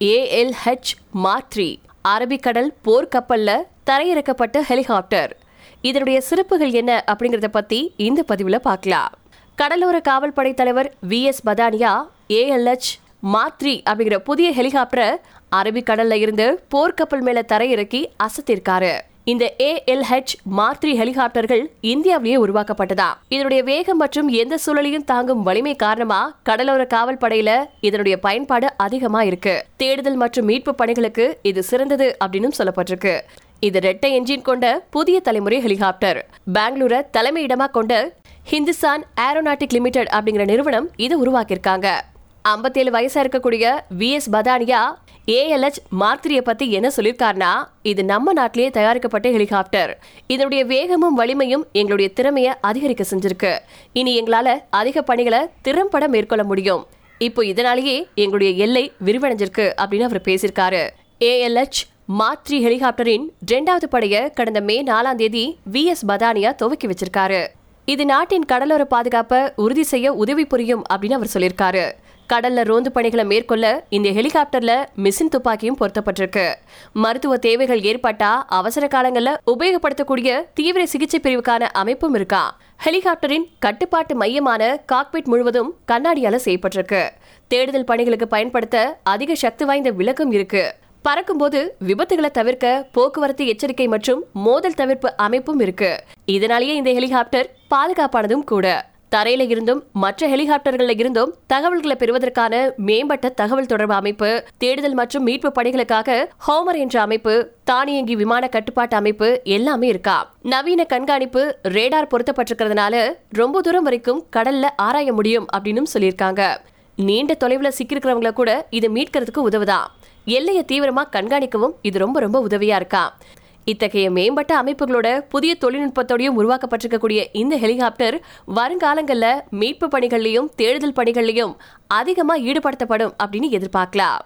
ALH மாத்ரி அரபிக்கடல் போர்க்கப்பல்ல தரையிறக்கப்பட்ட helicopter. இதனுடைய சிறப்புகள் என்ன அப்படிங்கிறத பத்தி இந்த பதிவில் பார்க்கலாம். கடலோர காவல்படை தலைவர் வி எஸ் பதானியா ஏஎல்ஹெச் மாத்ரி அப்படிங்கிற புதிய ஹெலிகாப்டரை அரபிக்கடல்ல இருந்து போர்க்கப்பல் மேல தரையிறக்கி அசத்திருக்காரு. இந்த ஏஎல்ஹெச் மாத்ரி ஹெலிகாப்டர்கள் இந்தியாவிலேயே உருவாக்கப்பட்டதா? இதனுடைய வேகம் மற்றும் எந்த சூழலையும் தாங்கும் வலிமை காரணமா கடலோர காவல் படையில இதனுடைய பயன்பாடு அதிகமா இருக்கு? தேடுதல் மற்றும் மீட்பு பணிகளுக்கு இது சிறந்தது அப்படின்னு சொல்லப்பட்டிருக்கு. இது ரெட்டை என்ஜின் கொண்ட புதிய தலைமுறை ஹெலிகாப்டர். பெங்களூரை தலைமையிடமா கொண்ட ஹிந்துஸ்தான் ஏரோநாட்டிக் லிமிடெட் அப்படிங்கிற நிறுவனம் இதை உருவாக்கியிருக்காங்க. ஐம்பத்தேழு வயசா இருக்கக்கூடிய வி எஸ் பதானியா ஏஎல்ஹெச் மார்த்திரிய பத்தி என்ன சொல்லியிருக்காருன்னா இது நம்ம நாட்டிலேயே தயாரிக்கப்பட்ட ஹெலிகாப்டர். இதனுடைய வேகமும் வலிமையும் எங்களுடைய திறமையை அதிகரிக்க செஞ்சிருக்கு. இனி எங்களால அதிக பணிகளை திறம்பட மேற்கொள்ள முடியும். இப்போ இதனாலேயே எங்களுடைய எல்லை விரிவடைஞ்சிருக்கு அப்படின்னு அவர் பேசியிருக்காரு. ஏஎல்ஹெச் மாத்ரி ஹெலிகாப்டரின் இரண்டாவது படைய கடந்த மே நாலாம் தேதி வி எஸ் பதானியா துவக்கி வச்சிருக்காரு. இது நாட்டின் கடலோர பாதுகாப்பை உறுதி செய்ய உதவி புரியும் அப்படின்னு அவர் சொல்லியிருக்காரு. கடல்ல ரோந்து பணிகளை மேற்கொள்ள இந்த ஹெலிகாப்டர்ல மிஷின் துப்பாக்கியும் பொருத்தப்பட்டிருக்கு. மருத்துவ தேவைகள் ஏற்பட்டா அவசர காலங்கள்ல உபயோகப்படுத்தக்கூடிய தீவிர சிகிச்சை பிரிவுக்கான அமைப்பும் இருக்கா? ஹெலிகாப்டரின் கட்டுப்பாட்டு மையமான காக்பிட் முழுவதும் கண்ணாடியால செய்யப்பட்டிருக்கு. தேடுதல் பணிகளுக்கு பயன்படுத்த அதிக சக்தி வாய்ந்த விளக்கும் இருக்கு. பறக்கும்போது விபத்துகளை தவிர்க்க போக்குவரத்து எச்சரிக்கை மற்றும் மோதல் தவிர்ப்பு அமைப்பும் இருக்கு. இதனாலேயே இந்த ஹெலிகாப்டர் பாதுகாப்பானதும் கூட. தரையில இருந்தும் மற்ற ஹெலிகாப்டர்கள்ல இருந்தும் தகவல்களை பெறுவதற்கான மேம்பட்ட தகவல் தொடர்பு அமைப்பு தேடுதல் மற்றும் மீட்பு பணிகளுக்காக ஹோமர் என்ற அமைப்பு தானியங்கி விமான கட்டுப்பாட்டு அமைப்பு எல்லாமே இருக்கா? நவீன கண்காணிப்பு ரேடார் பொருத்தப்பட்டிருக்கிறதுனால ரொம்ப தூரம் வரைக்கும் கடல்ல ஆராய முடியும் அப்படின்னு சொல்லியிருக்காங்க. நீண்ட தொலைவுல சிக்கிருக்கிறவங்கள கூட இது மீட்கிறதுக்கு உதவுதான் எல்லையை தீவிரமா கண்காணிக்கவும் இது ரொம்ப ரொம்ப உதவியா இருக்கா? இத்தகைய மேம்பட்ட அமைப்புகளோட புதிய தொழில்நுட்பத்தோடையும் உருவாக்கப்பட்டிருக்கக்கூடிய இந்த ஹெலிகாப்டர் வருங்காலங்களில் மீட்பு பணிகள்லயும் தேடுதல் பணிகள்லையும் அதிகமாக ஈடுபடுத்தப்படும் அப்படின்னு எதிர்பார்க்கலாம்.